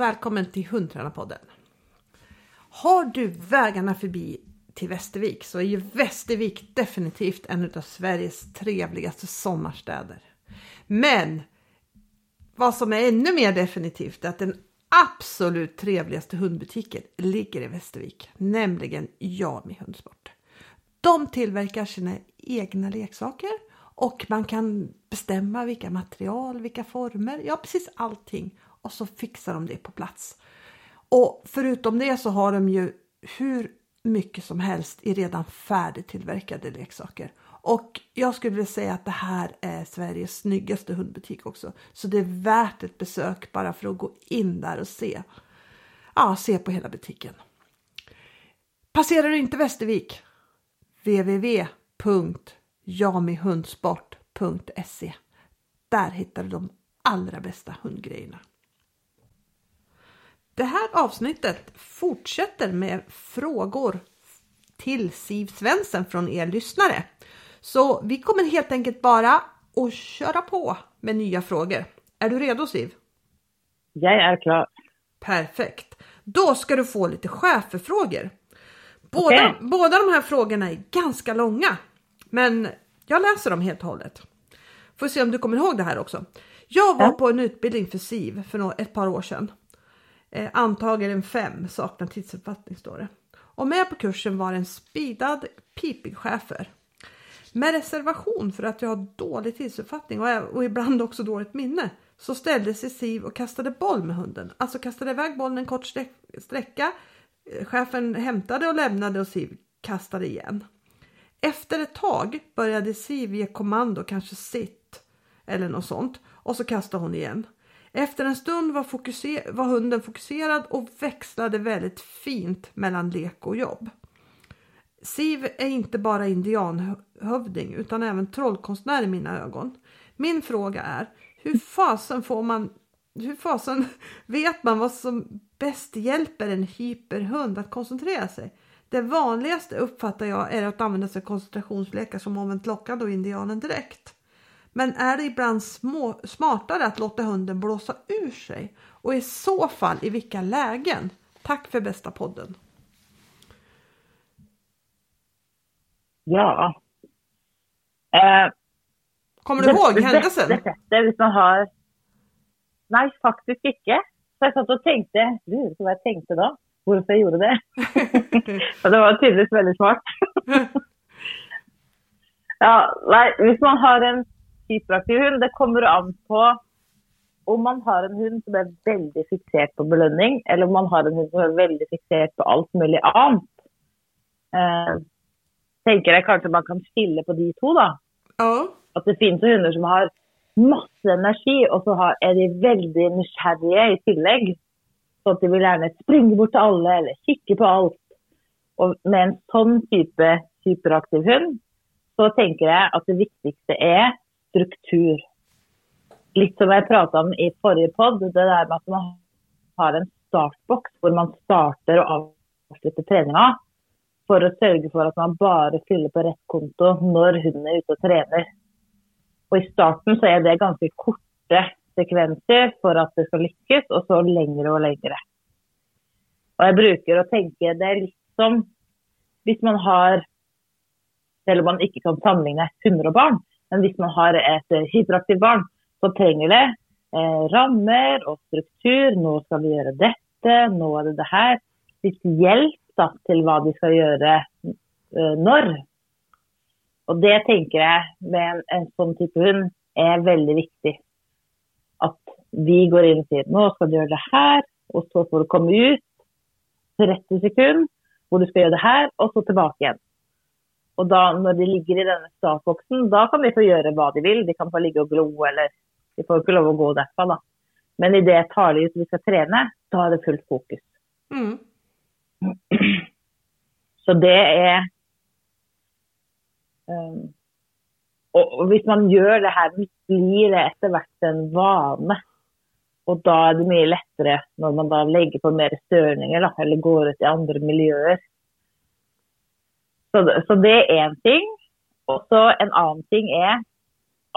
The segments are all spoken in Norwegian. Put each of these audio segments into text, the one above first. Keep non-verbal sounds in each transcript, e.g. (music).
och välkommen till Hundtränarpodden. Har du vägarna förbi till Västervik så är ju Västervik definitivt en av Sveriges trevligaste sommarstäder. Men vad som är ännu mer definitivt är att den absolut trevligaste hundbutiken ligger i Västervik, nämligen Jami Hundsport. De tillverkar sina egna leksaker och man kan bestämma vilka material, vilka former, ja precis allting. Och så fixar de det på plats. Och förutom det så har de ju hur mycket som helst i redan färdigtillverkade leksaker. Och jag skulle vilja säga att det här är Sveriges snyggaste hundbutik också. Så det är värt ett besök bara för att gå in där och se. Ja, se på hela butiken. Passerar du inte Västervik? www.jamihundsport.se Där hittar du de allra bästa hundgrejerna. Det här avsnittet fortsätter med frågor till Siv Svensson från er lyssnare. Så vi kommer helt enkelt bara att köra på med nya frågor. Är du redo Siv? Jag är klar. Perfekt. Då ska du få lite cheferfrågor. Båda, okay. båda de här frågorna är ganska långa, men jag läser dem helt och hållet. Får se om du kommer ihåg det här också. Jag var Ja. på en utbildning för SIV för ett par år sedan. Eh, antagaren 5 saknar tidsuppfattning står det. Och med på kursen var en speedad pipig chefer. Med reservation för att jag har dålig tidsuppfattning och, och ibland också dåligt minne så ställde sig Siv och kastade boll med hunden. Alltså kastade iväg bollen en kort sträcka. Eh, Chefen hämtade och lämnade och Siv kastade igen. Efter ett tag började Siv ge kommando, kanske sitt eller något sånt och så kastade hon igen. Efter en stund var, fokuser- var hunden fokuserad och växlade väldigt fint mellan lek och jobb. Siv är inte bara indianhövding utan även trollkonstnär i mina ögon. Min fråga är, hur fasen får man, hur fasen vet man vad som bäst hjälper en hyperhund att koncentrera sig? Det vanligaste uppfattar jag är att använda sig av koncentrationslekar som omvänt lockande och indianen direkt. Men är det ibland små, smartare att låta hunden blåsa ur sig? Och i så fall i vilka lägen? Tack för bästa podden. Ja. Eh, Kommer du ihåg händelsen? Det beste hvis man har Nei, faktisk ikke. Så jeg satt og tenkte Lurer på hva jeg tenkte da. Hvorfor jeg gjorde det. (laughs) Og det var tydeligvis veldig smart. (laughs) ja, nei, hvis man har en hyperaktiv hund, det kommer an på om man har en hund som er veldig fiksert på belønning, eller om man har en hund som er veldig fiksert på alt mulig annet. Eh, tenker jeg kanskje man kan skille på de to, da. Oh. At det finnes hunder som har masse energi, og så er de veldig nysgjerrige i tillegg. Sånn at de vil gjerne springe bort til alle eller kikke på alt. Og med en sånn type hyperaktiv hund, så tenker jeg at det viktigste er struktur. Litt som jeg prata om i forrige pod, det der med at man har en startboks hvor man starter og avslutter treninga. For å sørge for at man bare fyller på rett konto når hunden er ute og trener. Og I starten så er det ganske korte sekvenser for at det skal lykkes, og så lengre og lengre. Og jeg bruker å tenke det er litt som hvis man har Selv om man ikke kan sammenligne hunder og barn, men hvis man har et eh, hyperaktivt barn, så trenger det eh, rammer og struktur. Nå skal vi gjøre dette, nå er det det her. Litt hjelp da, til hva de skal gjøre eh, når. Og det tenker jeg med en, en sånn type hund er veldig viktig. At vi går inn og sier nå skal du gjøre det her, og så får du komme ut 30 sekunder hvor du skal gjøre det her, og så tilbake igjen. Og da, når de ligger i denne startboksen, da kan de få gjøre hva de vil. De kan få ligge og glo, eller de får ikke lov å gå derfra, da. Men idet jeg tar de ut og vi skal trene, da er det fullt fokus. Mm. (clears throat) Så det er um, og, og hvis man gjør det her, blir det etter hvert en vane. Og da er det mye lettere når man da legger på mer størninger, da, eller går ut i andre miljøer. Så, så det er én ting. Og så en annen ting er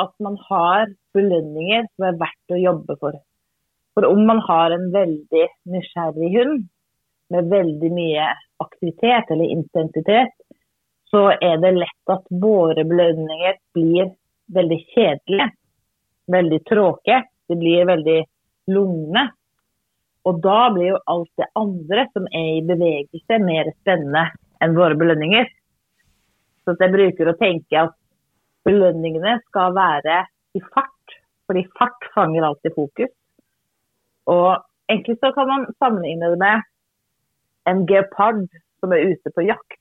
at man har belønninger som er verdt å jobbe for. For om man har en veldig nysgjerrig hund med veldig mye aktivitet eller intensitet, så er det lett at våre belønninger blir veldig kjedelige. Veldig tråkige. De blir veldig lugne. Og da blir jo alt det andre som er i bevegelse, mer spennende enn våre belønninger. Så jeg bruker å tenke at belønningene skal være i fart, fordi fart fanger alltid fokus. Og egentlig så kan man sammenligne det med en geopard som er ute på jakt.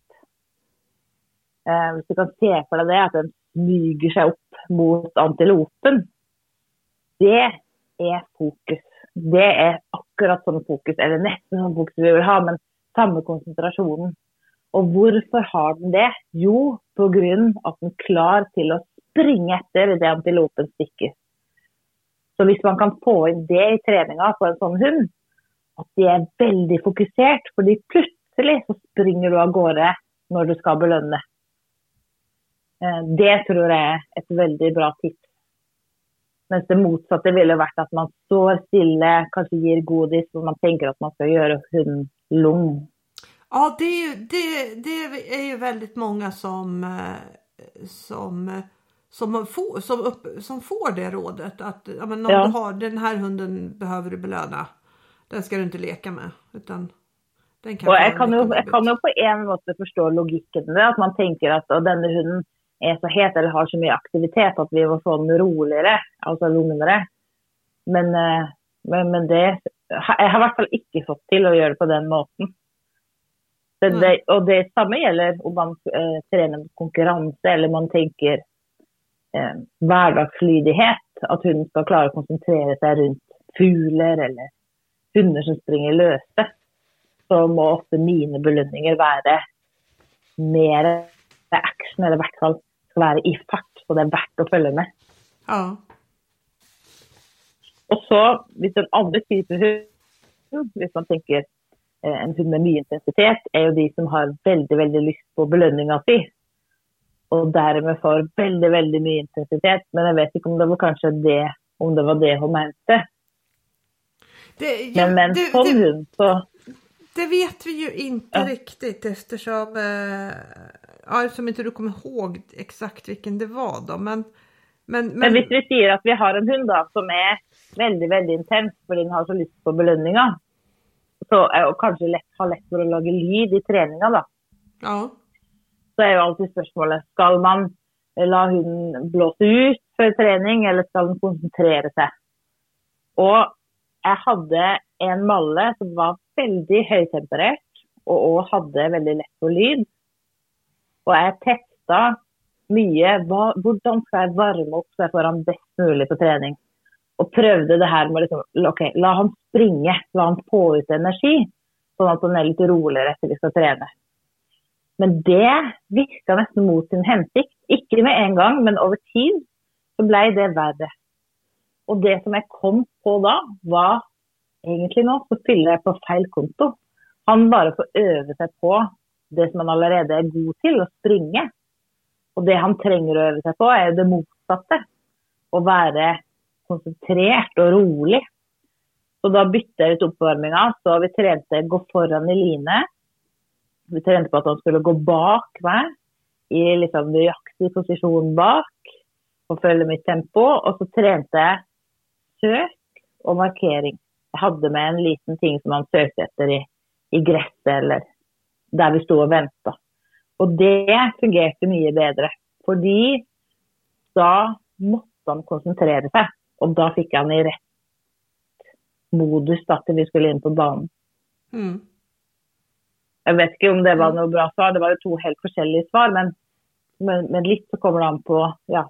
Eh, hvis du kan se for deg det, at den smyger seg opp mot antilopen. Det er fokus. Det er akkurat sånn fokus, eller nesten sånn fokus vi vil ha, men samme konsentrasjonen. Og hvorfor har den det? Jo, pga. at den er klar til å springe etter det antilopen stikker. Så hvis man kan få inn det i treninga på en sånn hund, at de er veldig fokusert, fordi plutselig så springer du av gårde når du skal belønne. Eh, det tror jeg er et veldig bra tips. Mens det motsatte ville vært at man står stille, kanskje gir godis, hvor man tenker at man skal gjøre hunden lung. Ja, det är, det, det är ju väldigt många som, eh, som, som, får, som, upp, som får det rådet att ja, men om Ja. du har den här hunden behöver du belöna. Den ska du inte leka med. Utan den kan och jag, kan, jo, jag kan jo på en måte forstå logikken i det. At man tenker at å, denne hunden är så het eller har så mye aktivitet at vi måste få den roligere, altså lugnare. Men, eh, men, men det Jeg har i hvert fall ikke fått til å gjøre det på den måten. Det, det, og det samme gjelder om man eh, trener konkurranse eller man tenker eh, hverdagslydighet. At hunden skal klare å konsentrere seg rundt fugler eller hunder som springer løse så må ofte mine belønninger være mer action, eller i hvert fall skal være i fart, så det er verdt å følge med. Ja. Og så, hvis en andre type hund, hvis man tenker en hund med mye intensitet, er jo de som har veldig, veldig lyst på belønninga si. Og dermed får veldig, veldig mye intensitet. Men jeg vet ikke om det var kanskje det, om det var det hun mente. Det, ja, Men med en det, sånn hund, så det vet vi jo ikke Ja. riktig, eftersom eh, ja, eftersom ikke du kommer ihåg exakt hvilken det var da. Men, men, men, Men hvis vi sier at vi har en hund da, som er veldig veldig intens fordi den har så lyst på belønninga, så er jo kanskje lett, har lett for å lage lyd i treninga, da. ja. Så er jo alltid spørsmålet skal man la hunden blåse ut før trening, eller skal den konsentrere seg. Og jeg hadde en malle som var veldig høytemperert, og òg hadde veldig lett for lyd. Og jeg testa mye hva, hvordan skal jeg varme opp så jeg får han best mulig på trening. Og prøvde det her med liksom, ok, la han springe, la han få ut energi, sånn at han er litt roligere etter vi skal trene. Men det virka nesten mot sin hensikt. Ikke med en gang, men over tid så ble det verre. Og det som jeg kom på da, var egentlig nå så fyller jeg på feil konto. Han bare får øve seg på det som han allerede er god til, å springe. Og det han trenger å øve seg på, er jo det motsatte. Å være konsentrert og rolig. Så da bytta jeg ut oppvarminga, så vi trente gå foran i line. Vi trente på at han skulle gå bak meg, i liksom nøyaktig posisjon bak, og følge mitt tempo. Og så trente jeg søk og markering. Jeg hadde med en liten ting som han søkte etter i, i gresset eller der vi sto og venta. Og det fungerte mye bedre. Fordi da måtte han konsentrere seg. Og da fikk han i rett modus da til vi skulle inn på banen. Mm. Jeg vet ikke om det var noe bra svar, det var jo to helt forskjellige svar. Men, men, men litt så kommer det an på ja,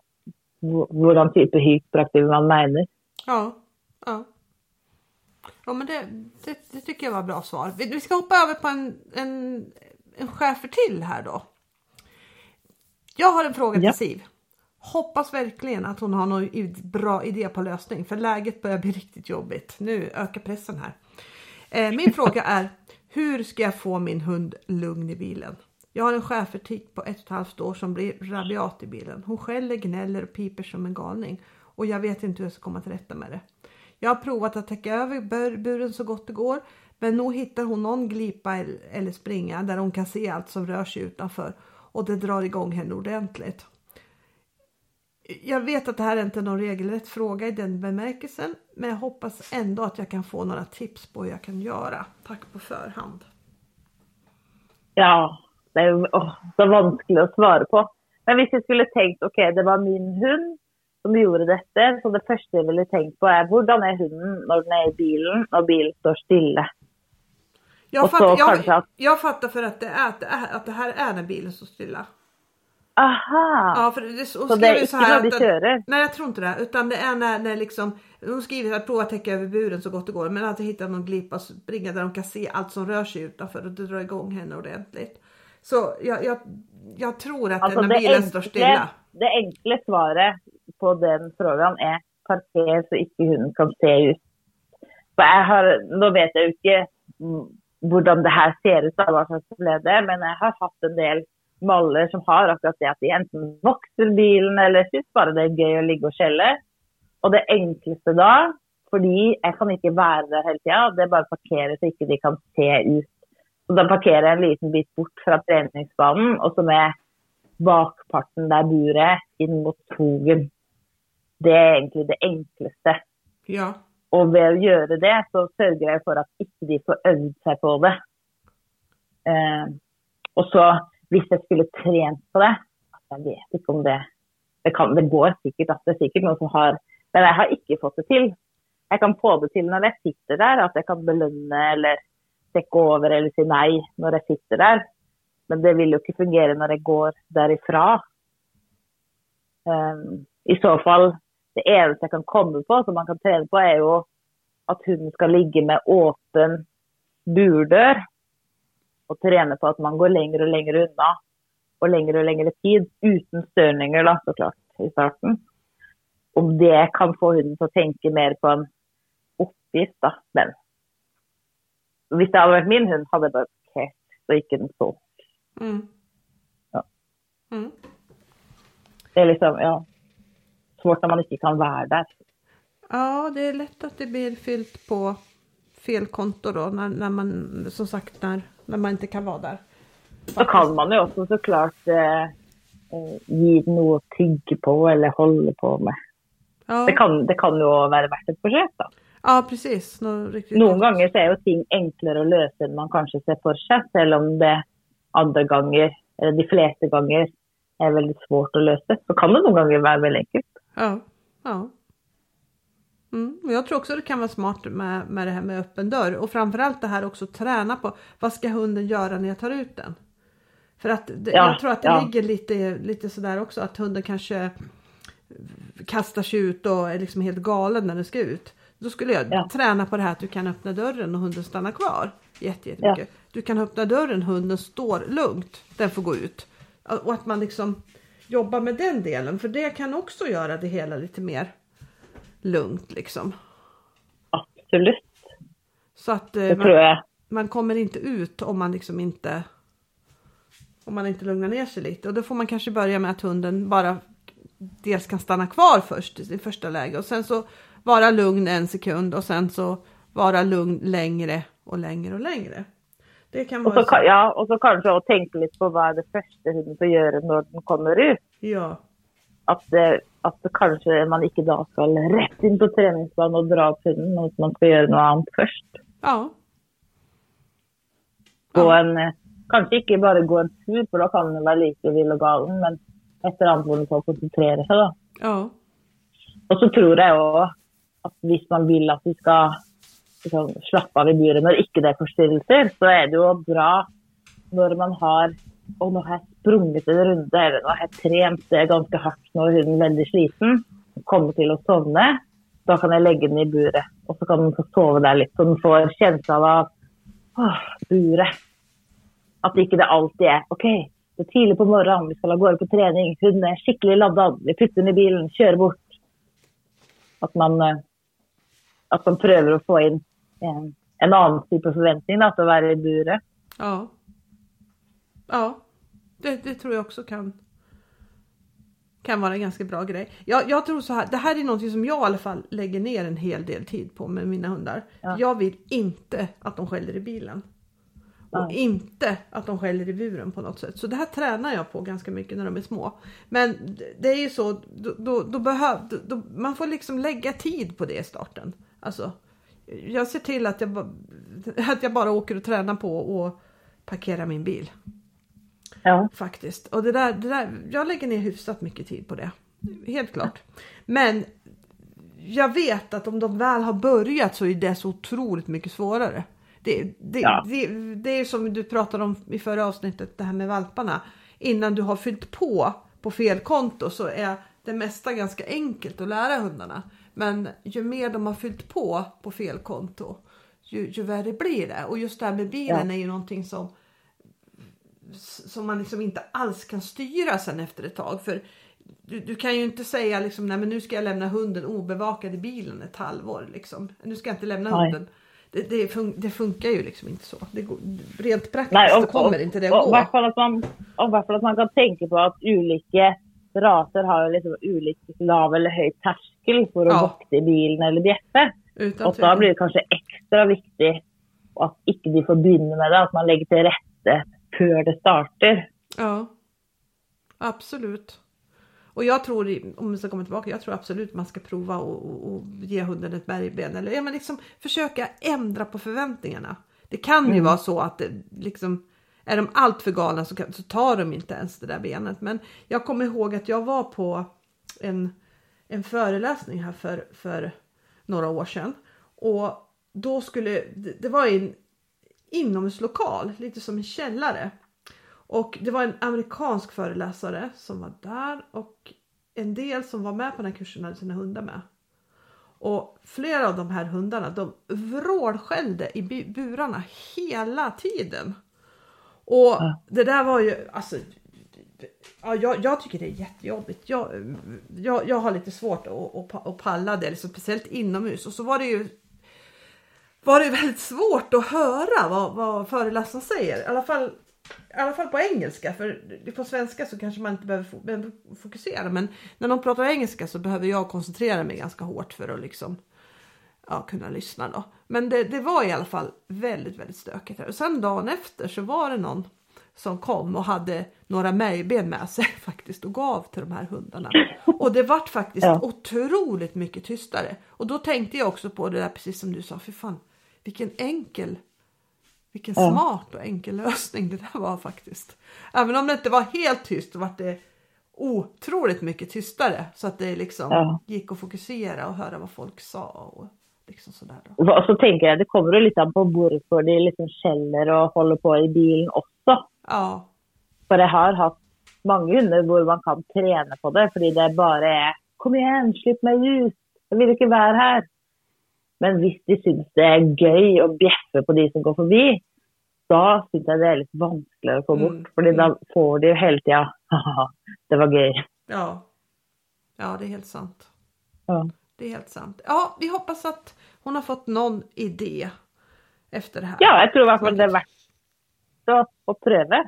hvordan type hyperaktiv man mener. Ja, ja. Ja men det, det, det tycker jeg var bra svar. Vi, vi skal hoppe over på en, en, en chefer til her da. Jeg har en fråga Siv. Ja. Siv. Hoppas verkligen att hon har någon bra idé på lösning för läget börjar bli riktigt jobbigt. Nu ökar pressen här. Eh, min (laughs) fråga är hur ska jag få min hund lugn i bilen? Jag har en schäfertik på ett och ett halvt år som blir rabiat i bilen. Hon skäller, gnäller och piper som en galning och jag vet inte hur jag ska komma till rätta med det. Jag har provat att täcka över buren så gott det går. Men nog hittar hon någon glipa eller springa där hon kan se allt som rör sig utanför. Och det drar igång henne ordentligt. Jag vet att det här är inte någon regelrätt fråga i den bemärkelsen. Men jag hoppas ändå att jag kan få några tips på hur jag kan göra. Tack på förhand. Ja, det er jo åh, så vanskelig å svare på. Men hvis jeg skulle tenkt ok, det var min hund som gjorde dette, så det første jeg ville tenkt på er hvordan er hunden når den er i bilen, når bilen står stille. Jag, Och så fatt, kanske jag, att- jag fattar för det, är, att, det är, att det här är när bilen står stilla. Aha! Ja, för det, så det är ikke här de att- kjører? Nej, jag tror inte det. Utan det är när, när liksom, de skriver att prova täcka över buren så gott det går. Men att hitta någon glipa springa där de kan se allt som rör sig utanför och dra drar igång henne ordentligt. Så jag, jag, jag tror att alltså, när bilen bilen står enkle, stilla. det enkle svaret på den frågan er parker så ikke hunden kan se ut. For jeg har, nå vet ikke mm, hvordan det her ser ut, av hva slags lede, men jeg har hatt en del maller som har akkurat det at de enten vokser bilen eller syns bare det er gøy å ligge og skjelle. Og det enkleste da, fordi jeg kan ikke være der hele tida, det er bare å parkere så ikke de kan se ut. Så da parkerer jeg en liten bit bort fra treningsbanen, og så med bakparten der buret inn mot skogen. Det er egentlig det enkleste. Ja. Og ved å gjøre det, så sørger jeg for at ikke de får øvd seg på det. Eh, og så, hvis jeg skulle trent på det Jeg vet ikke om det Det, kan, det går sikkert, at det er sikkert noen som har Men jeg har ikke fått det til. Jeg kan få det til når jeg sitter der, at jeg kan belønne eller trekke over eller si nei når jeg sitter der. Men det vil jo ikke fungere når jeg går derifra. Um, I så fall, det eneste jeg kan komme på som man kan trene på, er jo at hunden skal ligge med åpen burdør. Og trene på at man går lenger og lenger unna og lenger og lengre tid uten størninger, da, så klart, i starten. Om det kan få hunden til å tenke mer på en oppgift, da. Men hvis det hadde vært min hund, hadde jeg bare parkert, så ikke den så. Mm. Ja. Mm. Det er liksom, ja, svårt når man ikke kan være der. Ja, det er lett at det blir fylt på fel konto da, når, når man som sagt när, när man inte kan vara där. Så kan man ju också såklart eh, eh, ge något att tygge på eller hålla på med. Ja, Det kan, det kan ju vara värt ett försök då. ja precis. Riktigt. Noen ganger så er jo ting enklere å løse enn man kanskje ser for seg, selv om det andre ganger, eller de fleste ganger, er veldig svårt å løse. Så kan det noen ganger være veldig enkelt. Ja, ja. Mm. Jag tror också det kan vara smart med, med det här med öppen dörr och framförallt det här också träna på vad ska hunden göra när jag tar ut den? För att det, Ja, jag tror att det ja. ligger lite, lite sådär också att hunden kanske kastar sig ut och är liksom helt galen när den ska ut. Då skulle jag Ja. träna på det här att du kan öppna dörren och hunden stannar kvar. Jätte, jättemycket. Du kan öppna dörren, hunden står lugnt, den får gå ut. Och att man liksom jobbar med den delen för det kan också göra det hela lite mer lugnt liksom. Absolutt. Så att eh, Det man, tror man kommer inte ut om man liksom inte om man inte lugnar ner sig lite och då får man kanske börja med att hunden bara dels kan stanna kvar först i sin första läge och sen så vara lugn en sekund och sen så vara lugn längre och längre och längre. Det kan Og vara så, kan- ja, och så kanske også tenke litt på er det første hunden får gjøre når den kommer ut. ja, At, det, at kanskje man ikke da skal rett inn på treningsbanen og dra opp hunden, men at man skal gjøre noe annet først. ja, Gå Ja. en, kanskje ikke bare gå en tur, for da kan den være like vill og galen, men et eller annet hvor den får konsentrere seg. da. ja, Og så tror jeg òg at hvis man vil at de skal liksom, slappe av i buret når ikke det er forstyrrelser, så er det jo bra når man har Og nå har jeg sprunget en runde, eller nå har jeg trent ganske hardt når hunden er veldig sliten, kommer til å sovne. Da kan jeg legge den i buret, og så kan den få sove der litt, så den får kjennelse av åh, buret. At ikke det alltid er OK, det er tidlig på morgenen, vi skal av gårde på trening, hunden er skikkelig ladda, vi putter den i bilen, kjører bort. At man, eh, at man prøver å få inn en, en annen type forventning da, til å være i buret. ja. Ja, det, det tror jag också kan kan vara en ganska bra grej. Jag, jag tror så här, det här är någonting som jag i alla fall lägger ner en hel del tid på med mina hundar. Ja. Jag vill inte att de skäller i bilen. Och Nej. inte att de skäller i buren på något sätt. Så det här tränar jag på ganska mycket när de är små. Men det- är ju så, då, då, då behöv, då, man får liksom lägga tid på det i starten. Alltså, jag ser till att jag, (laughs) att jag bara åker och tränar på att parkera min bil. Ja. Faktiskt. Och det där, det där, jag lägger ner hyfsat mycket tid på det. Helt klart. Men jag vet att om de väl har börjat så är det så otroligt mycket svårare. Det, det, Ja. det, det är som du pratade om i förra avsnittet, det här med valparna. Innan du har fyllt på på fel konto så är det mesta ganska enkelt att lära hundarna. Men ju mer de har fyllt på på fel konto, ju, ju värre blir det. Och just det här med bilen Ja. är ju någonting som som man liksom inte alls kan styra sen efter ett tag. För du, du kan ju inte säga liksom, nej men nu ska jag lämna hunden obevakad i bilen ett halvår. Liksom. Nu ska jag inte lämna Nej. hunden. Det, det, fun det funkar ju liksom inte så. Det går, rent praktiskt Nei, så kommer och, inte det att gå. i hvert fall at man kan tenke på at ulike raser har liksom olika lav eller hög terskel for å Ja. vokte i bilen eller bjeffe. Och da blir det kanskje ekstra viktig at ikke de får begynne med det, at man lägger til rette før det starter. Ja, absolut. Och jag tror, om vi ska komma tillbaka, jag tror absolut man ska prova och, och, och ge hunden ett bergben. Eller ja, men liksom försöka ändra på förväntningarna. Det kan ju Mm. vara så att det, liksom, är de allt för galna så, kan, så tar de inte ens det där benet. Men jag kommer ihåg att jag var på en, en föreläsning här för, för några år sedan. Och då skulle, det, var en inomhuslokal, lite som en källare. Och det var en amerikansk föreläsare som var där och en del som var med på den här kursen hade sina hundar med. Och flera av de här hundarna de vrålskällde i bu- burarna hela tiden. Och det där var ju, alltså, ja, jag, jag tycker det är jättejobbigt. Jag, jag, jag har lite svårt att, att, att palla det, liksom, speciellt inomhus. Och så var det ju var det väldigt svårt att höra vad, vad föreläsaren säger. I alla, fall, I alla fall på engelska. För på svenska så kanske man inte behöver, fo- fokusera. Men när de pratar engelska så behöver jag koncentrera mig ganska hårt för att liksom, ja, kunna lyssna. Då. Men det, det var i alla fall väldigt, väldigt stökigt. Här. Och sen dagen efter så var det någon som kom och hade några mejben med sig (laughs) faktiskt och gav till de här hundarna. Och det vart faktiskt Ja. otroligt mycket tystare. Och då tänkte jag också på det där precis som du sa, för fan vilken enkel vilken Ja. smart och enkel lösning det där var faktiskt. Även om det inte var helt tyst var det otroligt mycket tystare så att det liksom Ja. gick att fokusera och höra vad folk sa och liksom sådär då. Og så tenker jeg det kommer jo litt an på hvorfor de liksom skjeller og holder på i bilen også. Ja, For jeg har hatt mange hunder hvor man kan trene på det, fordi det bare er Kom igjen, slipp meg ut! Jeg vil ikke være her. Men hvis de syns det er gøy å bjeffe på de som går forbi, da syns jeg det er litt vanskeligere å få bort. Mm, fordi da mm. får de jo hele tida (laughs) Haha, det var gøy. ja. Ja, det er helt sant. Ja. Det er helt sant. Ja, vi hoppas at hun har fått noen idé efter det her. ja, jeg tror i hvert fall det er verdt å, å prøve.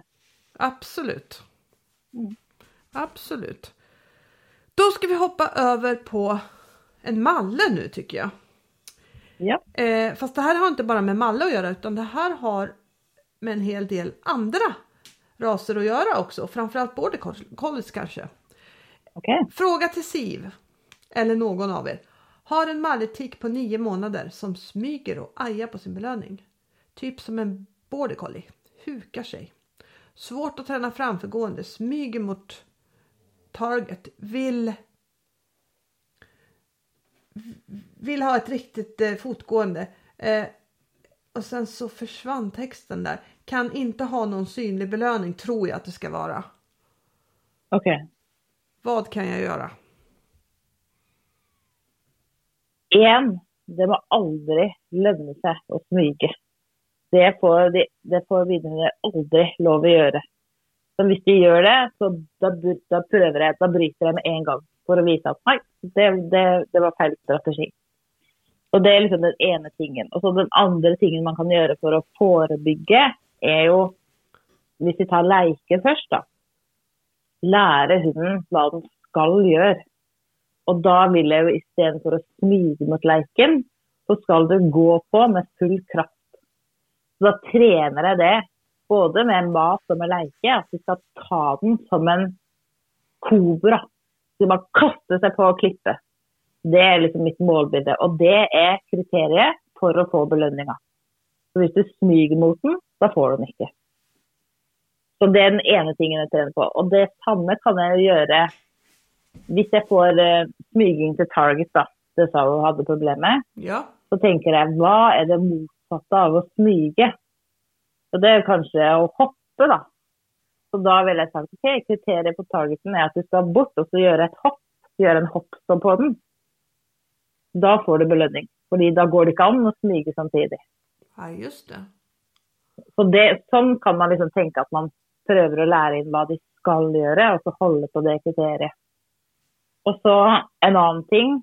Absolut. Mm. Absolut. Da skal vi hoppe over på en malle nu tycker jag. Ja. Eh, fast det här har inte bara med malle att göra utan det här har med en hel del andra raser att göra också. Framförallt border collies kanske. Okay. Fråga till Siv eller någon av er. Har en malletik på nio månader som smyger och ajar på sin belöning. Typ som en border collie. Hukar sig. Svårt att träna framförgående. Smyger mot target. Vill vill ha ett riktigt eh, fotgående. Eh, och sen så försvann texten där. Kan inte ha någon synlig belöning tror jag att det ska vara. ok. Vad kan jag göra? En, det må aldri lønne seg å smyge. Det får, de, det får vinnere aldri lov å gjøre. Så hvis de gjør det, så da, da prøver jeg, da bryter jeg med en gang. For å vise at nei, det, det, det var feil strategi. Og Det er liksom den ene tingen. Og så Den andre tingen man kan gjøre for å forebygge, er jo Hvis vi tar leiker først, da. Lære hunden hva den skal gjøre. Og da vil jeg jo istedenfor å smyge mot leiken, så skal du gå på med full kraft. Så da trener jeg det, både med mat og med leike, at du skal ta den som en kobra. Du bare kaste seg på klippet. klippe. Det er liksom mitt målbilde. Og det er kriteriet for å få belønninga. Så hvis du smyger mot den, da får du den ikke. Så det er den ene tingen jeg trener på. Og det samme kan jeg gjøre hvis jeg får uh, smyging til target, da. Det sa hun hadde problemer. Ja. Så tenker jeg hva er det motsatte av å smyge? Og det er kanskje å hoppe, da. Så da ville jeg sagt ok, kriteriet på targeten er at du skal bort og så gjøre et hopp. Gjøre en hoppstå på den. Da får du belønning. Fordi da går det ikke an å smyge samtidig. Ja, just det. Så det, sånn kan man liksom tenke at man prøver å lære inn hva de skal gjøre, og så holde på det kriteriet. Og så en annen ting.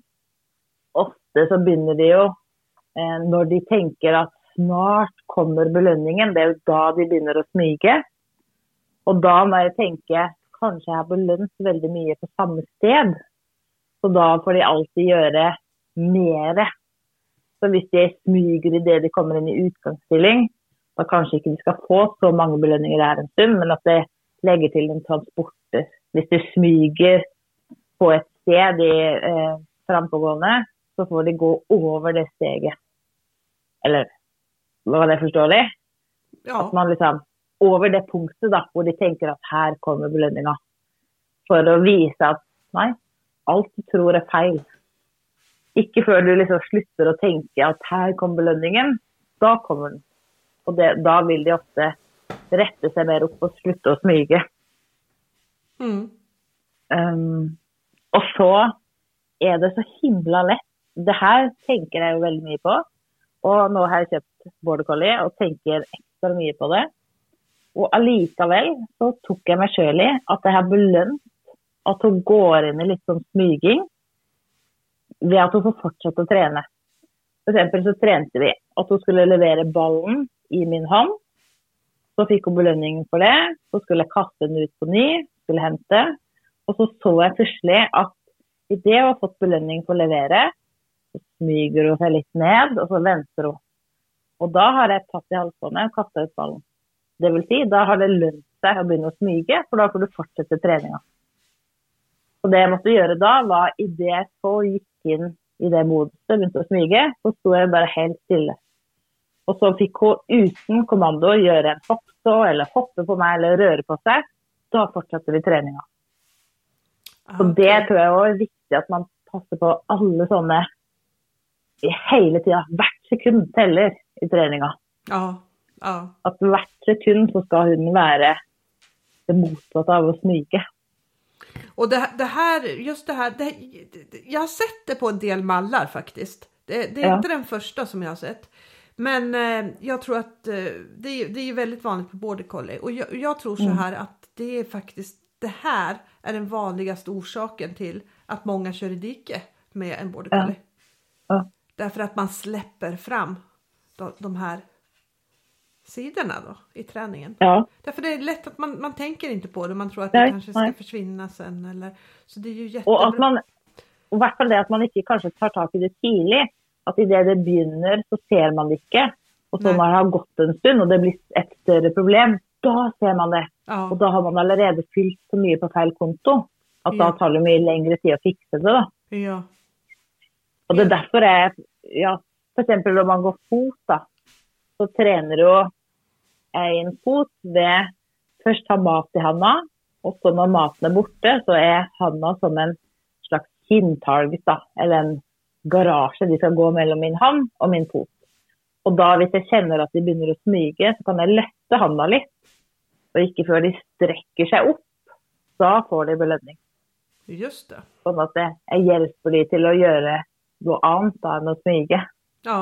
Ofte så begynner de jo eh, når de tenker at snart kommer belønningen. Det er jo da de begynner å smyge. Og da må jeg tenke kanskje jeg har belønt veldig mye på samme sted. Så da får de alltid gjøre mere. Så hvis de smyger idet de kommer inn i utgangsstilling, da kanskje ikke de skal få så mange belønninger der en stund, men at det legger til en transporter. Hvis de smyger på et sted i eh, frampågående, så får de gå over det steget. Eller var det forståelig? Ja. At man liksom over det punktet da, hvor de tenker at her kommer belønninga. For å vise at nei, alt du tror er feil. Ikke før du liksom slutter å tenke at her kommer belønningen, da kommer den. Og det, da vil de ofte rette seg mer opp og slutte å smyge. Mm. Um, og så er det så himla lett. Det her tenker jeg jo veldig mye på. Og nå har jeg kjøpt border collie og tenker ekstra mye på det. Og allikevel så tok jeg meg sjøl i at jeg har belønt at hun går inn i litt sånn smyging ved at hun får fortsette å trene. For så trente vi at hun skulle levere ballen i min hånd. Så fikk hun belønning for det. Så skulle jeg kaste den ut på ny, skulle hente. Og så så jeg plutselig at idet hun har fått belønning for å levere, så smyger hun seg litt ned, og så venter hun. Og da har jeg tatt i halsbåndet og kasta ut ballen. Det vil si, da har det lønt seg å begynne å smyge, for da får du fortsette treninga. Så det jeg måtte gjøre da, var idet så gikk inn i det moduset, begynte å smyge, så sto jeg bare helt stille. Og så fikk hun uten kommando gjøre en hoppstå eller hoppe på meg eller røre på seg. Da fortsatte vi treninga. Så Ok. det tror jeg òg er viktig at man passer på alle sånne i hele tida. Hvert sekund teller i treninga. Ja, ja. At hvert sekund så skal hun være det motsatte av å smyge. Och det, det här, just det här, det, jag har sett det på en del mallar faktiskt. Det, det är Ja. inte den första som jag har sett. Men eh, jag tror att eh, det, är- det är väldigt vanligt på border collie och jag, jag tror så här att det är faktiskt det här är den vanligaste orsaken till att många kör i dike med en border Ja. collie. Ja. Därför att man släpper fram de, de här sidorna då i träningen. Ja, Därför det är lätt att man, man tänker inte på det, man tror att Nej, det kanske ska nej. försvinna sen eller så det är ju jättebra. og att man i hvert fall det at man ikke kanskje tar tak i det tidlig. At idet det begynner, så ser man det ikke. Og så når det har gått en stund og det blir et større problem, da ser man det. Ja, Og da har man allerede fylt så mye på feil konto at da Ja. tar det mye lengre tid å fikse det. da. ja, Og det er derfor jeg ja, F.eks. når man går fot, da, så trener hun en fot ved først ha mat i handa, og så når maten er borte, så er handa som en slags kinntarget, da, eller en garasje de skal gå mellom min hand og min fot. Og da hvis jeg kjenner at de begynner å smyge, så kan jeg løfte handa litt, og ikke før de strekker seg opp. Da får de belønning. just det. Sånn at jeg hjelper de til å gjøre noe annet da enn å smyge. Ja.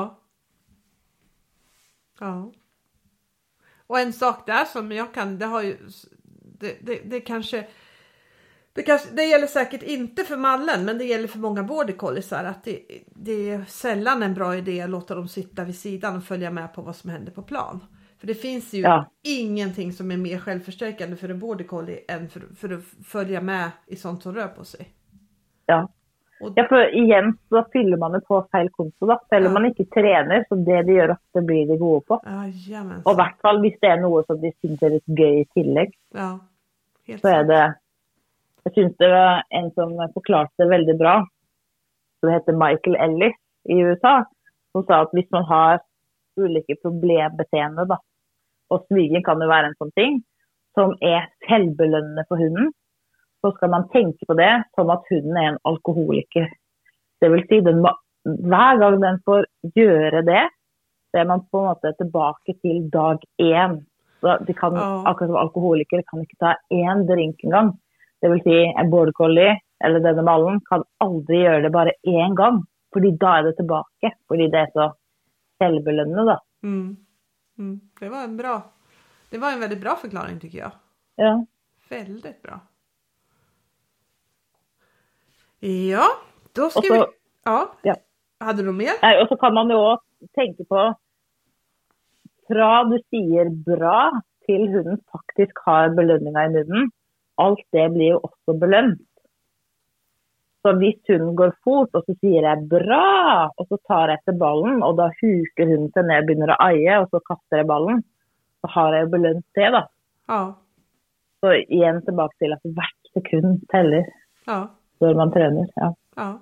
Ja. Och en sak där som jag kan, det har ju, det, det, det kanske det, kanske, det gäller säkert inte för mallen men det gäller för många border colliesar att det, det är sällan en bra idé att låta dem sitta vid sidan och följa med på vad som händer på plan. För det finns ju Ja. ingenting som är mer självförstärkande för en border collie än för, för att följa med i sånt som rör på sig. Ja. Ja, for igjen så fyller man det på feil konto, da. Selv om Ja. man ikke trener, så det de gjør ofte, blir de gode på. Ja, Og i hvert fall hvis det er noe som de syns er litt gøy i tillegg, Ja, helt så er det Jeg syns det var en som forklarte det veldig bra, som heter Michael Ellis i USA, som sa at hvis man har ulike problembeteende, da, og smyging kan jo være en sånn ting, som er selvbelønnende for hunden, så skal man tenke på det som at hunden er en alkoholiker. Det vil si, den må, hver gang den får gjøre det, så er man på en måte tilbake til dag én. Så de kan, oh. Akkurat som alkoholikere kan ikke ta én drink engang. Det vil si, en border collie eller denne mallen kan aldri gjøre det bare én gang. Fordi da er det tilbake. Fordi det er så selvbelønnende, da. Mm. Mm. Det var en bra, det var en veldig bra forklaring, syns jeg. Ja. Veldig bra. Ja, da skal også, vi... Ja. Ja. Hadde du noe mer? Nei, Og så kan man jo òg tenke på Fra du sier bra til hunden faktisk har belønninga i munnen, alt det blir jo også belønt. Så hvis hunden går fort, og så sier jeg 'bra', og så tar jeg etter ballen, og da huker hunden seg ned og begynner å eie, og så kaster jeg ballen, så har jeg jo belønt det, da. Ja. Så igjen tilbake til at hvert sekund teller Ja. Når man trener. Ja. Ja.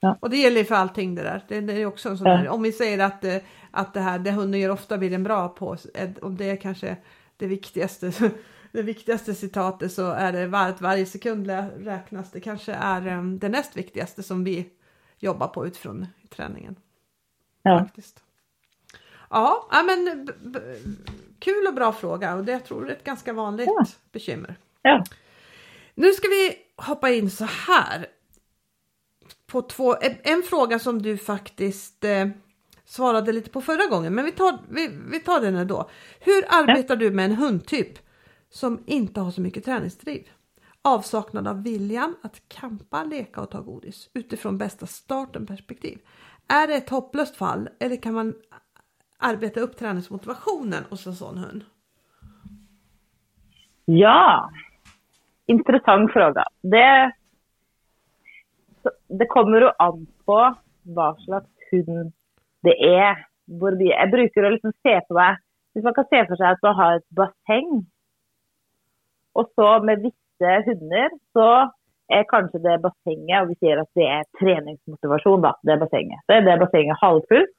Ja. Och det gäller for för allting det där. Det, det är också en sån Ja. om vi säger att, eh, att det här det hunden gör ofta blir den bra på, eh, om det är kanske det viktigaste, (laughs) det viktigaste citatet så är det att varje sekund räknas. Det kanske är eh, det näst viktigaste som vi jobbar på utifrån träningen. ja. Faktiskt. Ja, ja, men kul och bra fråga och det jag tror är ett ganska vanligt Ja. bekymmer. ja. Nu ska vi hoppa in så här. På två, en, en fråga som du faktiskt eh, svarade lite på förra gången, men vi tar, vi, vi tar den ändå. Hur arbetar du med en hundtyp som inte har så mycket träningsdriv? Avsaknad av viljan att kampa, leka och ta godis utifrån bästa starten perspektiv. Är det ett hopplöst fall eller kan man arbeta upp träningsmotivationen hos en sån hund? Ja, interessant fråga. Det, det kommer jo an på hva slags hund det er. Jeg bruker å liksom se på meg Hvis man kan se for seg at man har et basseng, og så med visse hunder, så er kanskje det bassenget, og vi sier at det er treningsmotivasjon, da, det bassenget. Så er det bassenget halvfullt.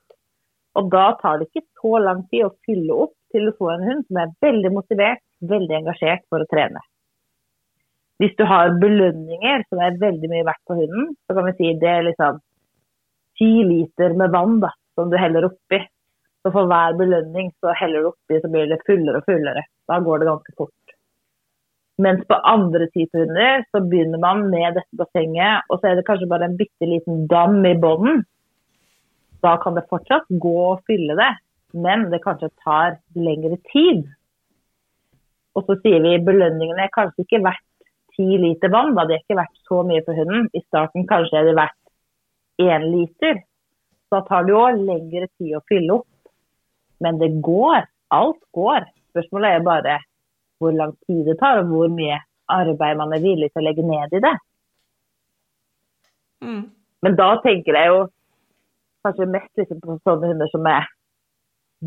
Og da tar det ikke så lang tid å fylle opp til å få en hund som er veldig motivert, veldig engasjert for å trene. Hvis du har belønninger som er veldig mye verdt på hunden, så kan vi si det er liksom ti liter med vann da, som du heller oppi. Så for hver belønning så heller du oppi, så blir det fullere og fullere. Da går det ganske fort. Mens på andre typer hunder så begynner man med dette bassenget, og så er det kanskje bare en bitte liten dam i bånden. Da kan det fortsatt gå å fylle det, men det kanskje tar lengre tid. Og så sier vi belønningene er kanskje ikke verdt ti liter vann, da det er ikke vært så mye for hunden. I starten kanskje hadde det vært én liter. Da tar det jo lengre tid å fylle opp. Men det går. Alt går. Spørsmålet er bare hvor lang tid det tar, og hvor mye arbeid man er villig til å legge ned i det. Mm. Men da tenker jeg jo kanskje mest liksom på sånne hunder som er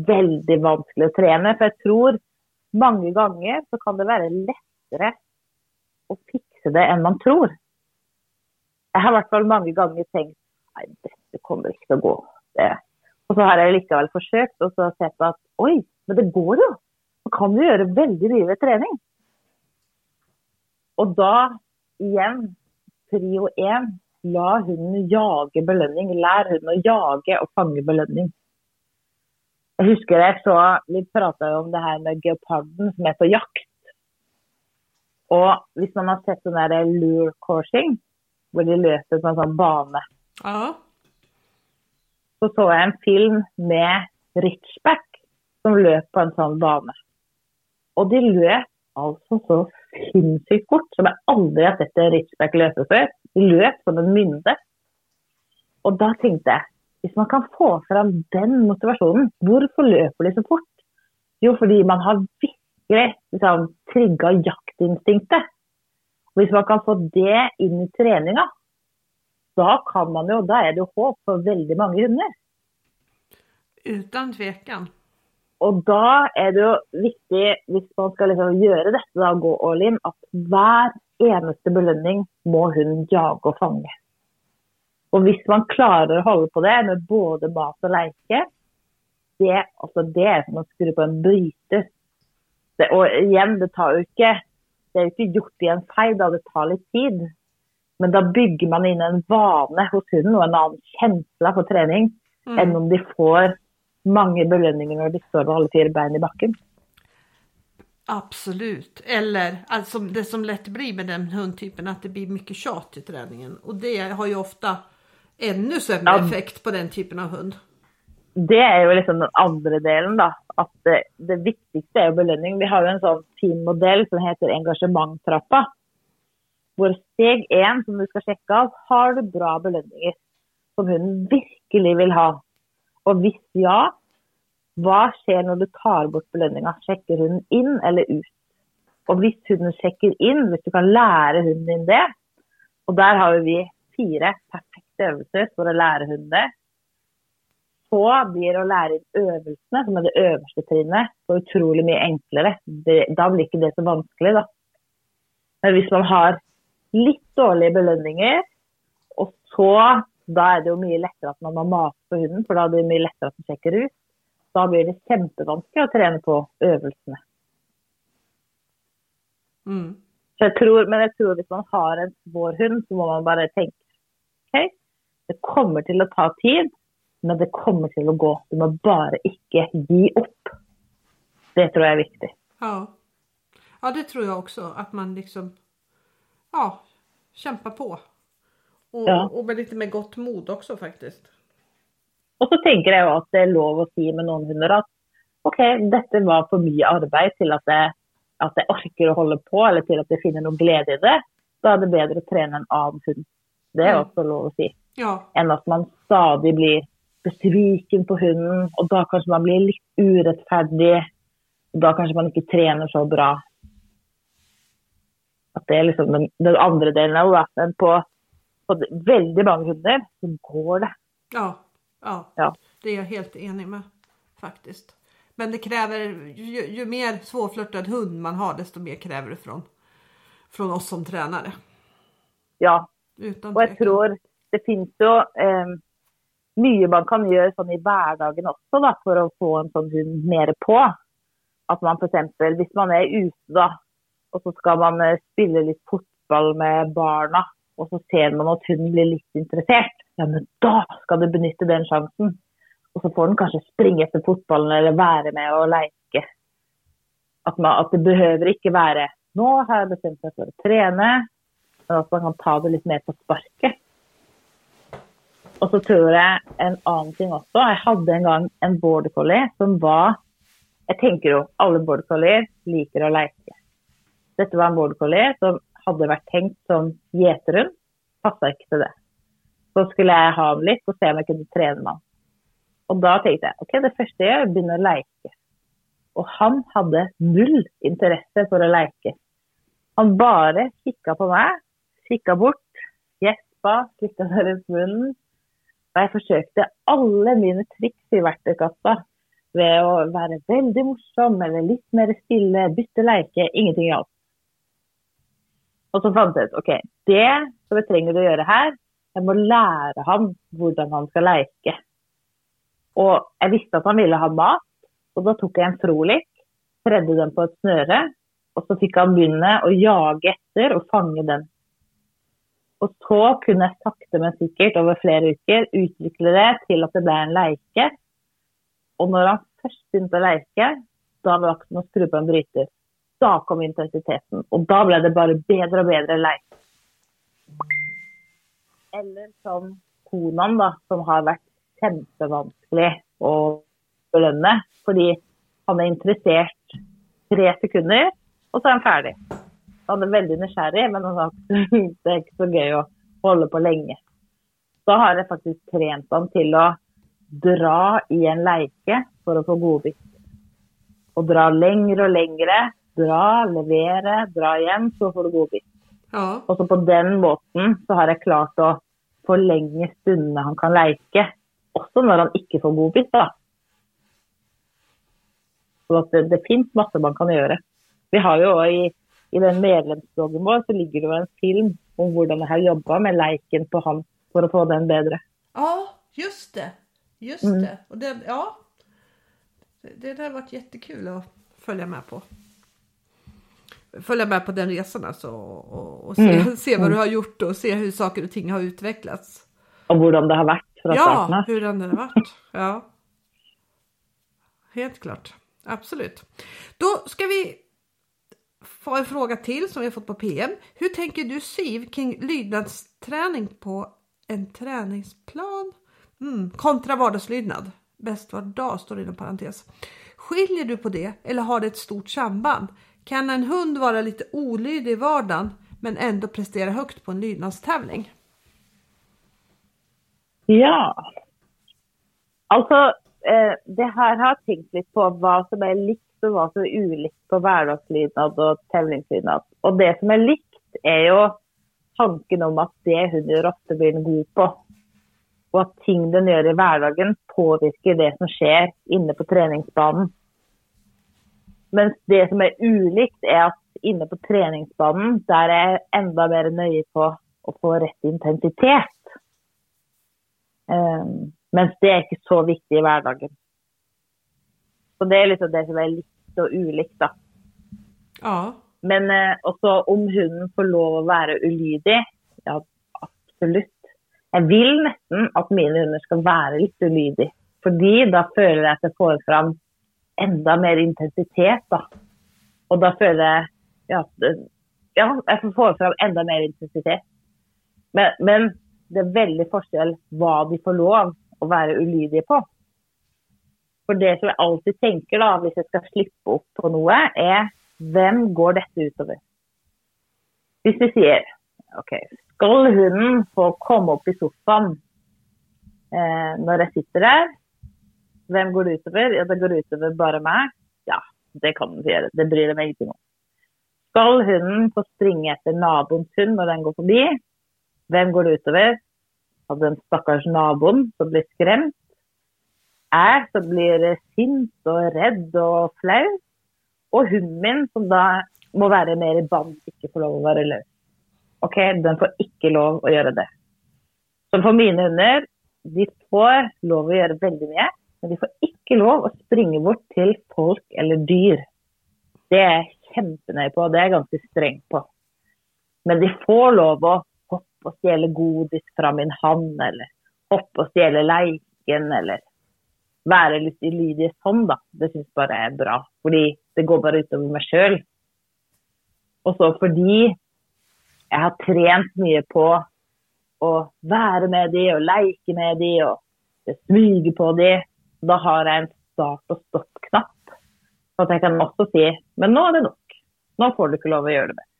veldig vanskelig å trene. For jeg tror mange ganger så kan det være lettere å fikse det enn man tror. Jeg har i hvert fall mange ganger tenkt nei, dette kommer ikke til å gå. Det. Og så har jeg likevel forsøkt og så sett at oi, men det går jo. Man kan jo gjøre veldig mye ved trening. Og da igjen, prio én, la hunden jage belønning. Lær hunden å jage og fange belønning. Jeg husker jeg så, Vi prata om det her med geoparden som er på jakt. Og hvis man har sett sånn der lure coursing, hvor de løper på en sånn bane, Aha. så så jeg en film med Richback som løp på en sånn bane. Og de løp altså så sinnssykt fort, som jeg aldri har sett en Richback løpe før. De løp som en mynde. Og da tenkte jeg, hvis man kan få fram den motivasjonen, hvorfor løper de så fort? Jo, fordi man har virkelig liksom, trigga jaktinstinktet. Hvis man kan få det inn i treninga, da kan man jo, da er det jo håp for veldig mange hunder. Uten tvil. Og da er det jo viktig, hvis man skal liksom gjøre dette, da, gå all in, at hver eneste belønning må hun jage og fange. Og hvis man klarer å holde på det med både mat og leike, det, altså det er som å skru på en bryter. Det, og igjen, det tar jo ikke Det er jo ikke gjort i en fei, da det tar litt tid. Men da bygger man inn en vane hos hunden og en annen kjensle for trening Mm. enn om de får mange belønninger når de står med alle fire bein i bakken. Absolut. Eller altså, det som lett blir med den hundtypen at det blir mye tjat i treningen. Og det har jo ofte enda større effekt på den typen av hund. Det er jo liksom den andre delen, da. At det, det viktigste er jo belønning. Vi har jo en sånn fin modell som heter engasjementtrappa. Hvor steg én, som du skal sjekke av, har du bra belønninger som hunden virkelig vil ha. Og hvis ja, hva skjer når du tar bort belønninga? Sjekker hunden inn eller ut? Og hvis hunden sjekker inn, hvis du kan lære hunden din det, og der har vi fire perfekte øvelser for å lære hunden det, så blir å lære øvelsene, som er det øverste trinnet, så utrolig mye enklere. Det, da blir ikke det så vanskelig, da. Men hvis man har litt dårlige belønninger, og så da er det jo mye lettere at man må mate på hunden, for da er det mye lettere at den sjekker ut. Da blir det kjempevanskelig å trene på øvelsene. Mm. Så jeg tror, men jeg tror hvis man har en vår hund, så må man bare tenke OK, det kommer til å ta tid, men det kommer til å gå. Du må bare ikke gi opp. Det tror jeg er viktig. Ja. ja, det tror jeg også. At man liksom ja, kjemper på. Og, Ja. og med litt med godt mod også, faktisk. Og så tenker jeg jo at det er lov å si med noen hunder at OK, dette var for mye arbeid til at jeg, at jeg orker å holde på, eller til at jeg finner noe glede i det. Da er det bedre å trene en annen hund. Det er Mm. også lov å si. Ja, enn at man stadig blir besviken på hunden, og da kanskje man blir litt urettferdig. og Da kanskje man ikke trener så bra. At det er liksom den, den andre delen av det. Men på, på veldig mange hunder så går det. ja, ja, Ja. Det er jeg helt enig med faktisk. Men det kräver, jo, jo mer svårflørtet hund man har desto mer kräver det fra, från oss som trenere. Ja. Utan Og jeg tror det finnes jo eh, mye man kan gjøre sånn i hverdagen også da, for å få en sånn hund mer på. At man f.eks. hvis man er ute da, og så skal man eh, spille litt fotball med barna, og så ser man at hunden blir litt interessert, ja, men da skal du benytte den sjansen. Og så får den kanskje springe etter fotballen eller være med og leke. At, man, at det behøver ikke være nå har jeg bestemt meg for å trene, men at man kan ta det litt mer på sparket. Og så tror jeg en annen ting også. Jeg hadde en gang en border collie som var Jeg tenker jo alle border collier liker å leke. Dette var en border collie som hadde vært tenkt som gjeterhund. Passa ikke til det. Så skulle jeg ha ham litt og se om jeg kunne trene med ham. Og da tenkte jeg ok, det første jeg gjør, begynner å leke. Og han hadde null interesse for å leke. Han bare kikka på meg, kikka bort, gjespa, slikka seg rundt munnen. Jeg forsøkte alle mine triks i verktøykassa ved å være veldig morsom eller litt mer stille, bytte leike. Ingenting hjalp. Og så fant jeg ut OK, det som jeg trenger å gjøre her, jeg må lære ham hvordan han skal leke. Og jeg visste at han ville ha mat, og da tok jeg en frolik, tredde den på et snøre, og så fikk han begynne å jage etter og fange den. Og så kunne jeg sakte, men sikkert over flere uker utvikle det til at det ble en leike. Og når han først begynte å leike, da var det ikke å skru på en bryter. Da kom intensiteten, og da ble det bare bedre og bedre leik. Eller som konaen, da, som har vært kjempevanskelig å belønne. Fordi han er interessert tre sekunder, og så er han ferdig. Han er veldig nysgjerrig, men han har, det er ikke så gøy å holde på lenge. Da har jeg faktisk trent han til å dra i en leike for å få godbit. Og dra lengre og lengre. Dra, levere, dra hjem, så får du godbit. Ja, Og så på den måten så har jeg klart å forlenge stundene han kan leike. Også når han ikke får godbit, da. Så at det, det fins masse man kan gjøre. Vi har jo også i, i den medlemsbloggen vår så ligger det jo en film om hvordan jeg har jobba med leiken på han for å få den bedre. Ja, just det. Just Mm. det. Och det. Ja. Det, det har vært jättekul å følge med på. Følge med på den resan alltså och, och, se, Mm. se vad du har gjort og se hvordan saker og ting har utvecklats. Og hvordan det har vært fra starten Ja, hvordan det har vært. Ja. Helt klart. Absolut. Då ska vi få en fråga til som vi har fått på PM. Hur tänker du Siv kring lydnadsträning på en träningsplan mm. kontra vardagslydnad? Bäst var dag står det inom parentes. Skiljer du på det eller har det ett stort samband? Kan en hund vara lite olydig i vardagen men ändå prestera högt på en lydnadstävling? Ja. Altså, eh, det her har jeg tenkt litt på hva som er likt og var er ulikt på hverdagslydnad og tevlingslydnad. Og det som er likt, er jo tanken om at det hun gjør ofte blir den god på. Og at ting den gjør i hverdagen påvirker det som skjer inne på treningsbanen. Mens det som er ulikt, er at inne på treningsbanen, der er jeg enda mer nøye på å få rett intensitet. Um, mens det er ikke så viktig i hverdagen. Så det er liksom det som er likt og ulikt, da. Ja, Men eh, også om hunden får lov å være ulydig, ja absolutt. Jeg vil nesten at mine hunder skal være litt ulydige. Fordi da føler jeg at jeg får fram enda mer intensitet, da. Og da føler jeg ja, ja jeg får fram enda mer intensitet. Men, men det er veldig forskjell hva de får lov å være ulydige på. For det som jeg alltid tenker da, hvis jeg skal slippe opp på noe, er hvem går dette utover? Hvis vi sier OK, skal hunden få komme opp i sofaen eh, når jeg sitter der? Hvem går det utover? Ja, det går utover bare meg. Ja, det kan den gjøre. Det bryr jeg meg ingenting om. Skal hunden få springe etter naboens hund når den går forbi? Hvem går det utover? Av den stakkars naboen som blir skremt? Jeg som blir sint og redd og flau? Og hunden min som da må være mer i band, ikke får lov å være løs. OK, den får ikke lov å gjøre det. Som for mine hunder, de får lov å gjøre veldig mye, men de får ikke lov å springe bort til folk eller dyr. Det er jeg kjempenøye på, det er jeg ganske streng på. Men de får lov å hoppe og stjele godis fra min hand, eller hoppe og stjele leiken, eller være litt ulydige sånn, da. Det syns bare er bra. Fordi det går bare utover meg sjøl. Og så fordi jeg har trent mye på å være med de og leke med de og smyge på de, da har jeg en start- og stopp-knapp. Så at jeg kan også si men nå er det nok. Nå får du ikke lov å gjøre det mer.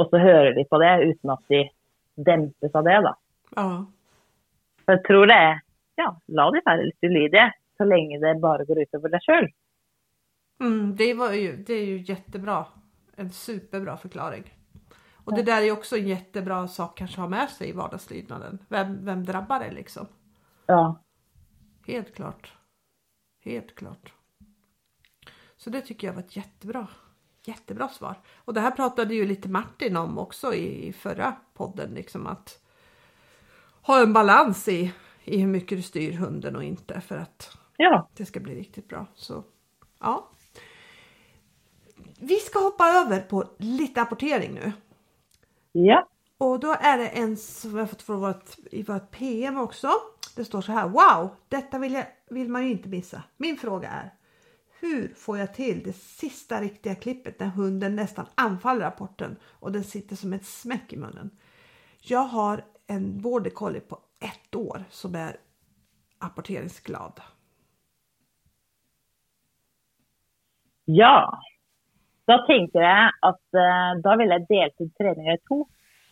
Og så hører de på det uten at de dempes av det, da. ja. Så jeg tror det er ja, la de være litt ulydige, så lenge det bare går utover deg sjøl. Mm, det, var ju, det är ju jättebra. En superbra förklaring. Och det där är jo också en jättebra sak kanske att ha med sig i vardagslydnaden. Vem, vem drabbar det liksom? Ja. Helt klart. Helt klart. Så det tycker jag var ett jättebra, jättebra svar. Och det här pratade ju lite Martin om också i, i förra podden. Liksom att ha en balans i, i hur mycket du styr hunden och inte för att ja. det ska bli riktigt bra. Så ja. Vi ska hoppa över på lite apportering nu. Ja. Och då är det en som jag fått från vårt, i vårt PM också. Det står så här. Wow, detta vill, jag, vill man ju inte missa. Min fråga är. Hur får jag till det sista riktiga klippet när hunden nästan anfaller rapporten och den sitter som ett smäck i munnen? Jag har en border collie på ett år som är apporteringsglad. Ja. Da tenker jeg at uh, da ville jeg delt ut treninger i to.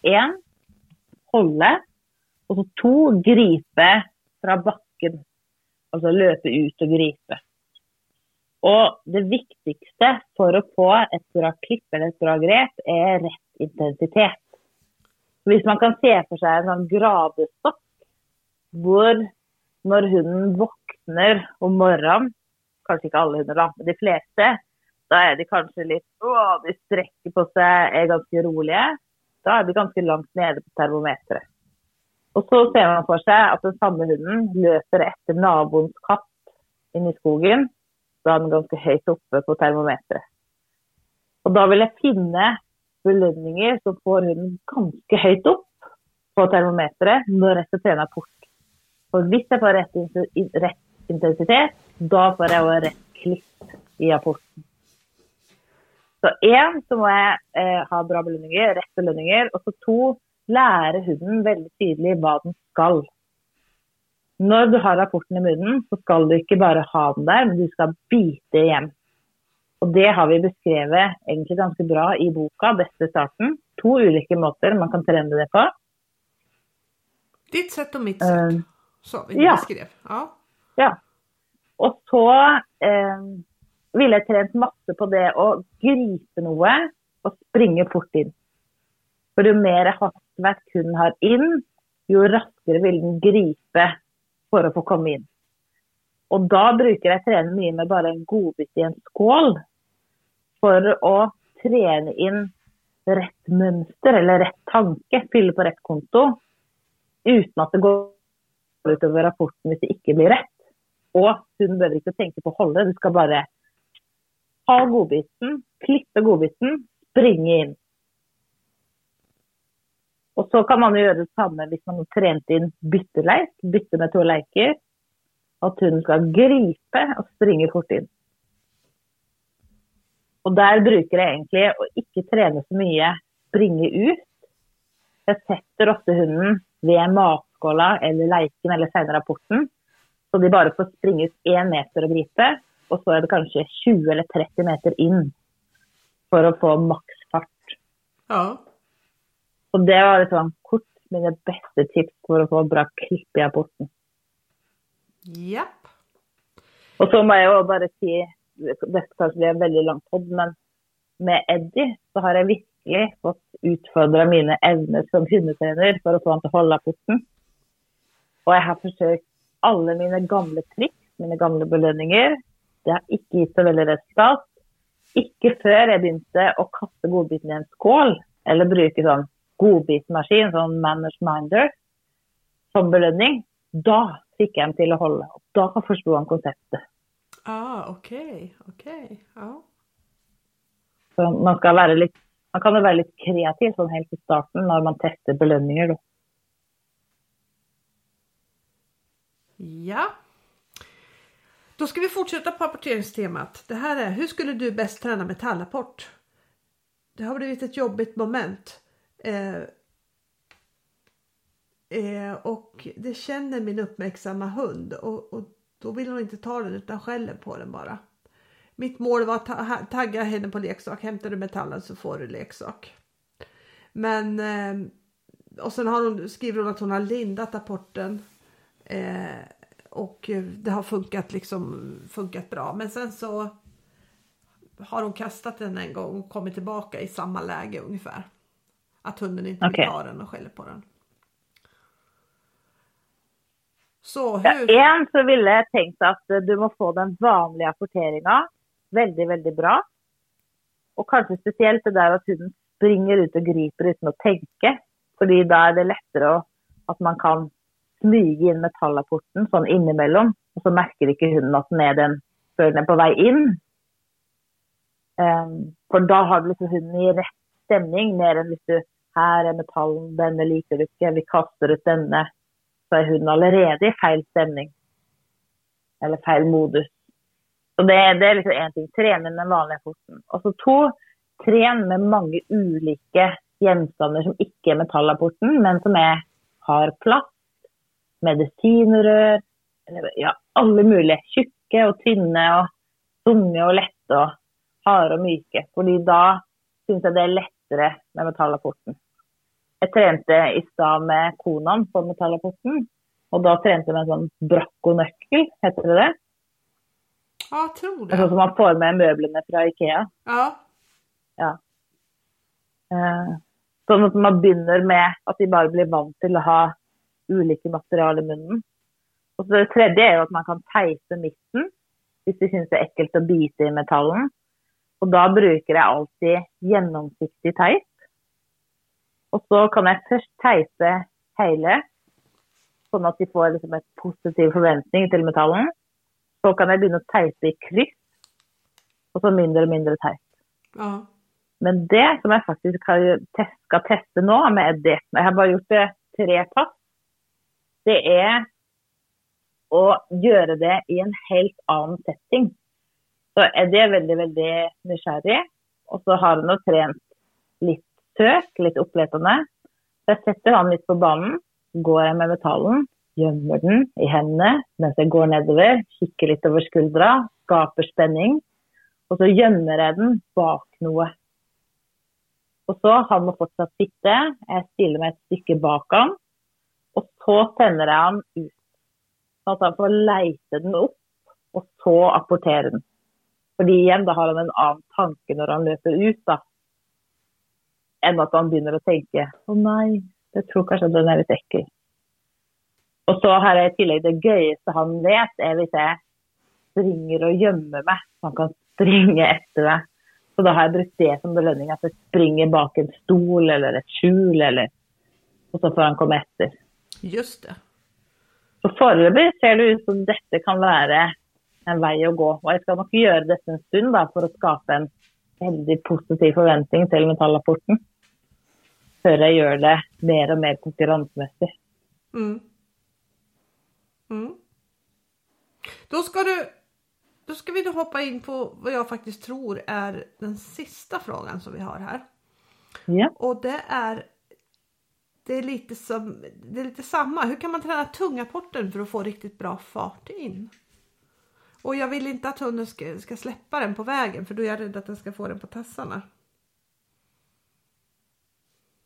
Én holde, og så to gripe fra bakken. Altså løpe ut og gripe. Og det viktigste for å få et bra klipp eller et bra grep, er rett intensitet. hvis man kan se for seg en sånn gradestokk hvor når hunden våkner om morgenen, kanskje ikke alle hunder, da, men de fleste, da er de kanskje litt å, de strekker på seg, er ganske rolige. Da er de ganske langt nede på termometeret. Og så ser man for seg at den samme hunden løper etter naboens katt inn i skogen. Da er den ganske høyt oppe på termometeret. Og da vil jeg finne belønninger som får hunden ganske høyt opp på termometeret når jeg skal trene port. For hvis jeg får rett, intensitet, da får jeg også rett klipp i apporten. Så én, så må jeg eh, ha bra belønninger, rett belønninger. Og så to, lære hunden veldig tydelig hva den skal. Når du har rapporten i munnen, så skal du ikke bare ha den der, men du skal bite igjen. Og det har vi beskrevet egentlig ganske bra i boka 'Beste starten'. To ulike måter man kan trene det på. Ditt sett og mitt sett. Uh, så vi ja. beskrev. Ja. ja. Og så eh, ville jeg trent masse på det å gripe noe og springe fort inn. For jo mer hastverk hun har inn, jo raskere vil den gripe for å få komme inn. Og da bruker jeg trene mye med bare en godbit i en skål for å trene inn rett mønster eller rett tanke, fylle på rett konto, uten at det går utover rapporten hvis det ikke blir rett. Og hun behøver ikke tenke på å holde, du skal bare ha godbiten, klippe godbiten, springe inn. Og så kan man gjøre det samme hvis man har trent inn bytteleik, bytte med to leiker. At hun skal gripe og springe fort inn. Og der bruker jeg egentlig å ikke trene så mye springe ut. Jeg setter ofte hunden ved matskåla eller leiken eller senere rapporten. Så de bare får springe ut én meter og gripe, og så er det kanskje 20 eller 30 meter inn for å få maksfart. Ja. Og det var liksom kort mine beste tips for å få bra klipp i rapporten. Yep. Og så må jeg jo bare si, dette kanskje blir en veldig lang podd, men med Eddie så har jeg virkelig fått utfordra mine evner som hundetrener for å få han til å holde rapporten. Og jeg har forsøkt alle mine gamle triks, mine gamle belønninger. Det har ikke gitt så veldig resultat. Ikke før jeg begynte å kaste godbiten i en skål, eller bruke sånn godbitmaskin, sånn Manners Minder, som belønning. Da fikk jeg dem til å holde. Og da forsto han konseptet. Ah, OK. OK. Ah. Så man skal være litt man kan jo være litt kreativ sånn helt i starten når man tester belønninger. Da. Ja. Då ska vi fortsätta på apporteringstemat. Det här är, hur skulle du bäst träna metallapport? Det har blivit ett jobbigt moment. Eh, eh, och det känner min uppmärksamma hund och, och, då vill hon inte ta den utan skäller på den bara. Mitt mål var att tagga henne på leksak. Hämtar du metallen så får du leksak. Men eh, och sen har hon, skriver hon att hon har lindat apporten Eh, och det har funkat liksom funkat bra. Men sen så har hon kastat den en gång och kommit tillbaka i samma läge ungefär. Att hunden inte okay. vill ta den och skäller på den. Så hur... Ja, en så ville jeg tenkt at du må få den vanlige apporteringen veldig, veldig bra. Og kanskje spesielt det där at hunden springer ut og griper uten å tenke. Fordi da er det lettere at man kan smyge inn metallapporten sånn innimellom. Og så merker ikke hunden at den er den før den er på vei inn. Um, for da har du liksom hunden i rett stemning, mer enn hvis du her er metallen, denne liker du ikke, vi kaster ut denne. Så er hunden allerede i feil stemning. Eller feil modus. Så det, det er liksom én ting. Trene den vanlige porten. Og så to, tren med mange ulike gjenstander som ikke er metallapporten, men som er, har plass medisinrør, ja, alle mulige. Tjukke og tynne og tunge og lette og harde og myke. Fordi da syns jeg det er lettere med metallapporten. Jeg trente i stad med Konan på metallapporten. Og da trente jeg med en sånn brakkonøkkel, heter det det? Ja, jeg tror det. Sånn som man får med møblene fra Ikea. Ja. ja. Eh, Sånn at man begynner med at de bare blir vant til å ha ulike materialer i munnen. Og så Det tredje er jo at man kan teise midten hvis du syns det er ekkelt å bite i metallen. Og da bruker jeg alltid gjennomsiktig teip. Og så kan jeg først teise hele, sånn at de får liksom et positiv forventning til metallen. Så kan jeg begynne å teise i kryss, og så mindre og mindre teip. Ja. Men det som jeg faktisk skal teste nå med Eddie, jeg har bare gjort det tre pass, det er å gjøre det i en helt annen setting. Så er er veldig, veldig nysgjerrig, og så har han jo trent litt søk, litt oppletende. Så jeg setter han litt på banen, går jeg med metallen, gjemmer den i hendene mens jeg går nedover, kikker litt over skuldra, skaper spenning. Og så gjemmer jeg den bak noe. Og så Han må fortsatt sitte. Jeg stiller meg et stykke bak han. Så sender jeg han ut. Så han får leite den opp, og så apportere den. Fordi igjen, da har han en annen tanke når han løper ut, da. Enn at han begynner å tenke å nei, jeg tror kanskje den er litt ekkel. Og så har jeg i tillegg det gøyeste han vet, er hvis jeg springer og gjemmer meg. Han kan springe etter meg. Så da har jeg brukt det som belønning. At jeg springer bak en stol eller et skjul, eller Og så får han komme etter. Just det. Så foreløpig ser det ut som dette kan være en vei å gå. Og jeg skal nok gjøre dette en stund da, for å skape en veldig positiv forventning til metallrapporten. Før jeg gjør det mer og mer konkurransemessig. Mm. Mm. Da, skal du da skal vi då hoppa in på hva jeg faktisk tror er den siste frågan som vi har her. Ja. Og det är det är lite som det är lite samma. Hur kan man träna tungapporten för att få riktigt bra fart in? Och jag vill inte att hunden ska, ska släppa den på vägen för då är jag rädd att den ska få den på tassarna.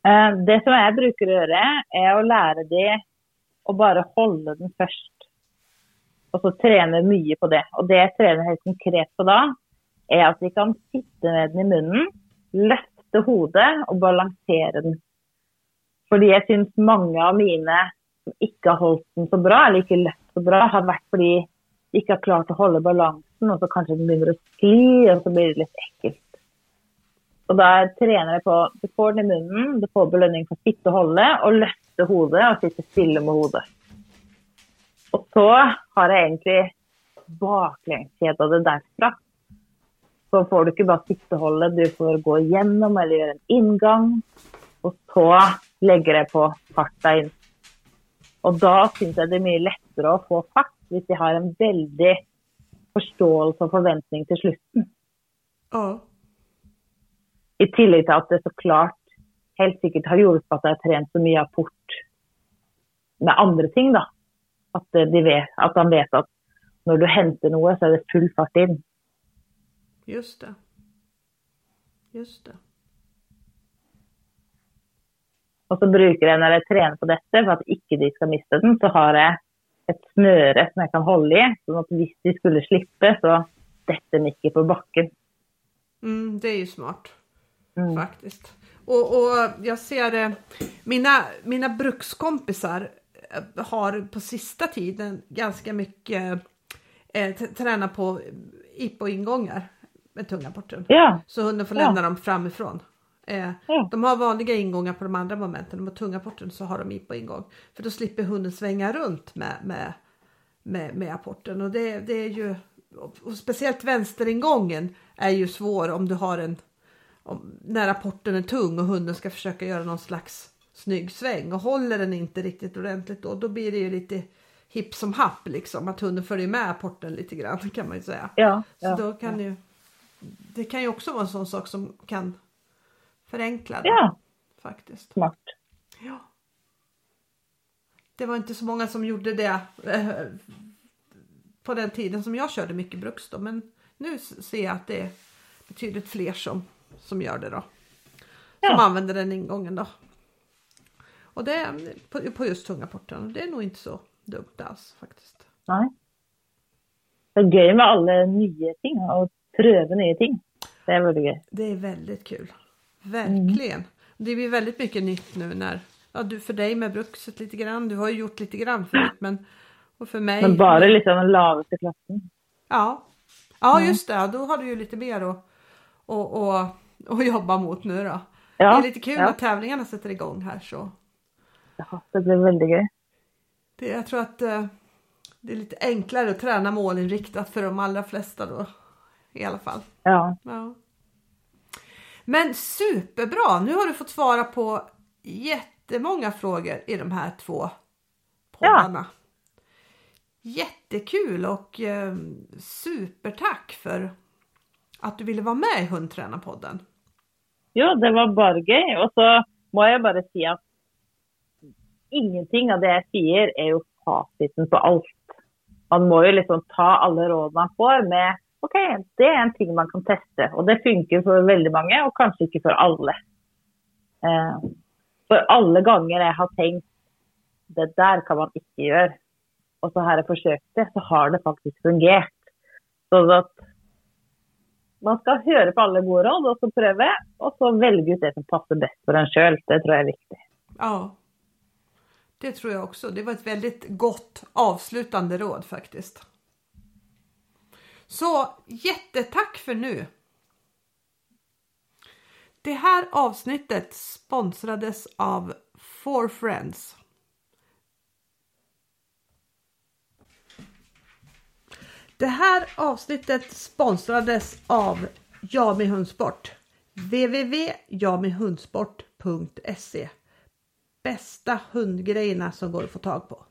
Eh, Det som jeg bruker å gjøre, er å lære dem å bare holde den først. Og så trene mye på det. Og det jeg trener helt konkret på da, er at de kan sitte med den i munnen, løfte hodet og balansere den. Fordi jeg syns mange av mine som ikke har holdt den så bra, eller ikke løpt så bra, har vært fordi de ikke har klart å holde balansen, og så kanskje den begynner å skli, og så blir det litt ekkelt. Og da trener jeg på Du får den i munnen, du får belønning for å sitte og holde, og løfte hodet og sitte stille med hodet. Og så har jeg egentlig baklengskjeda det derfra. Så får du ikke bare sitte og holde, du får gå gjennom eller gjøre en inngang. Og så legger jeg på farta inn. Og da syns jeg det er mye lettere å få fart hvis jeg har en veldig forståelse og forventning til slutten. Oh. I tillegg til at det så klart helt sikkert har hjulpet at jeg har trent så mye apport med andre ting. da. At, de vet, at han vet at når du henter noe, så er det full fart inn. Just det. Just det. Og så bruker jeg når jeg trener på dette, for at ikke de skal miste den, så har jeg et snøre som jeg kan holde i. sånn at hvis de skulle slippe, så detter den ikke på bakken. Mm, det er jo smart Mm. faktisk. Og, og, jeg ser det, mina, mina brukskompisar eh, har på sista tiden ganske mye eh, trent på IPO-innganger med tungapporten. Ja, Så hunden får Ja. lämna dem framifrån. Eh, Ja. De har vanliga ingångar på de andra momenten, De har tunga apporten så har de IPO-ingång. För då slipper hunden svänga runt med, med, med, med apporten. Och det, det är ju, och speciellt vänsteringången är ju svår om du har en, om, när apporten är tung och hunden ska försöka göra någon slags snygg sväng och håller den inte riktigt ordentligt då, då blir det ju lite hipp som happ liksom, att hunden följer med apporten lite grann kan man ju säga. ja, Så ja. då kan ju, det kan ju också vara en sån sak som kan förenkla det ja faktiskt. smart. Ja. Det var inte så många som gjorde det eh, på den tiden som jag körde mycket bruks då, men nu ser jag att det är betydligt fler som, som gör det då. Som Ja. använder den ingången då. Och det är på, på just tunga porten. Det är nog inte så dumt alls faktiskt. Nej. Det er gøy med alle nye ting, og prøve nye ting. Det er veldig gøy. Det är väldigt kul. Verkligen. Det blir väldigt mycket nytt nu när, ja du för dig med brukset lite grann, du har ju gjort lite grann förut men och för mig. Men bare av den lavaste klassen. Ja, ja just det, då har du ju lite mer att, att, att, att jobba mot nu då. Ja, det är lite kul ja. att tävlingarna sätter igång här så. Ja, det blir veldig gøy. Det, jag tror att eh, det är lite enklare att träna målinriktat för de allra flesta då. I alla fall. Ja. Ja. Men superbra! Nu har du fått svara på jättemånga frågor i de här två poddarna. Jättekul og eh, supertack för att du ville vara med i Hundtränarpodden. Jo, det var bare gøy. Og så må jeg bare si at ingenting av det jeg sier, er jo fasiten på alt. Man må jo liksom ta alle rådene man får med OK, det er en ting man kan teste. Og det funker for veldig mange, og kanskje ikke for alle. Eh, for alle ganger jeg har tenkt det der kan man ikke gjøre, og så har jeg forsøkt det, så har det faktisk fungert. Sånn at man skal høre på alle gode råd, og så prøve, og så velge ut det som passer best for en sjøl. Det tror jeg er viktig. Ja, det tror jeg også. Det var et veldig godt avslutande råd faktiskt. Så jättetack för nu. Det här avsnittet sponsrades av Four Friends. Det här avsnittet sponsrades av Jami Hundsport. www.jagmedhundsport.se Bästa hundgrejerna som går att få tag på.